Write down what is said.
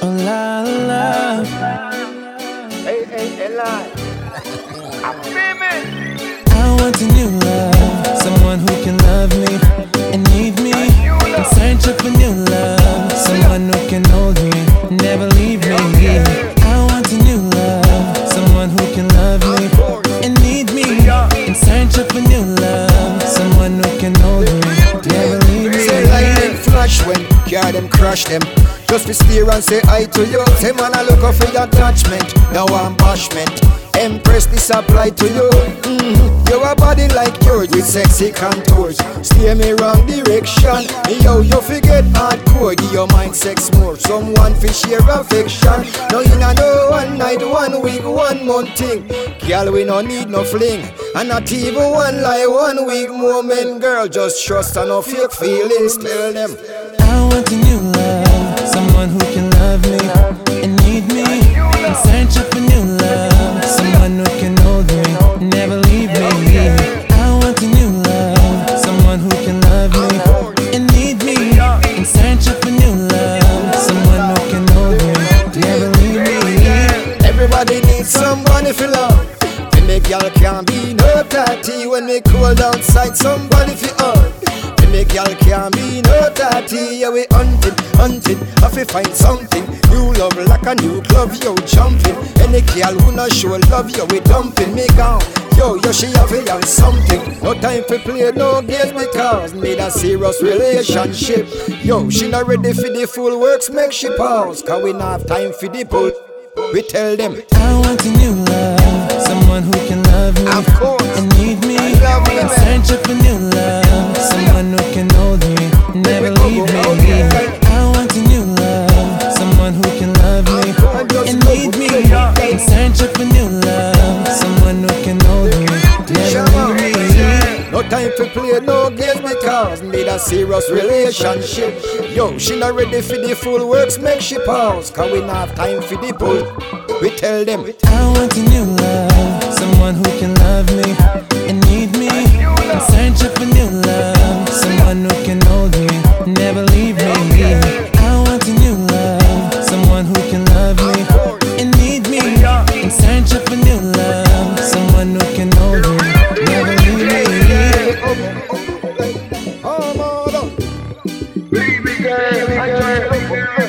Oh la la. Hey, hey, dreaming. I want a new car them crush them. Just be steer and say hi to you. Say man, I look up for your attachment. No ambashment. Empress, this apply to you. Mm-hmm. You a body like yours with sexy contours. Steer me wrong direction. Yo, you forget hardcore. Give your mind sex more. Someone fi share affection. No, you know no one night, one week, one month thing. Girl, we no need no fling. And not even one lie, one week moment. Girl, just trust and no fake feelings. Tell them. I want a new love, someone who can love me and need me. I'm searching for new love, someone who can hold me, never leave me. I want a new love, someone who can love me and need me. I'm searching for new love, someone who can hold me, never leave me. Everybody needs somebody for love. To make y'all can't be no tatty when me cold outside. Somebody for hug. To y'all can't be no tatty. Yeah, we hunting, hunting. I fi find something new love like a new club, Yo, jumping. Any girl who not show love, yo, we dumping me down. Yo, yo, she have a young something. No time for play no games because need a serious relationship. Yo, she not ready for the full works, make she pause. Cause we not have time for the pull. We tell them, I want a new love, someone who can love me of course. and need me. love me, searching for new Searching for new love, someone who can hold me, never leave. No time for play no games because need a serious relationship. Yo, she not ready for the full works, make she pause. Cause we not have time for the pull. We tell them, I want a new love, someone who can love me and need me. I'm searching for new love, someone who can bigger, bigger, bigger.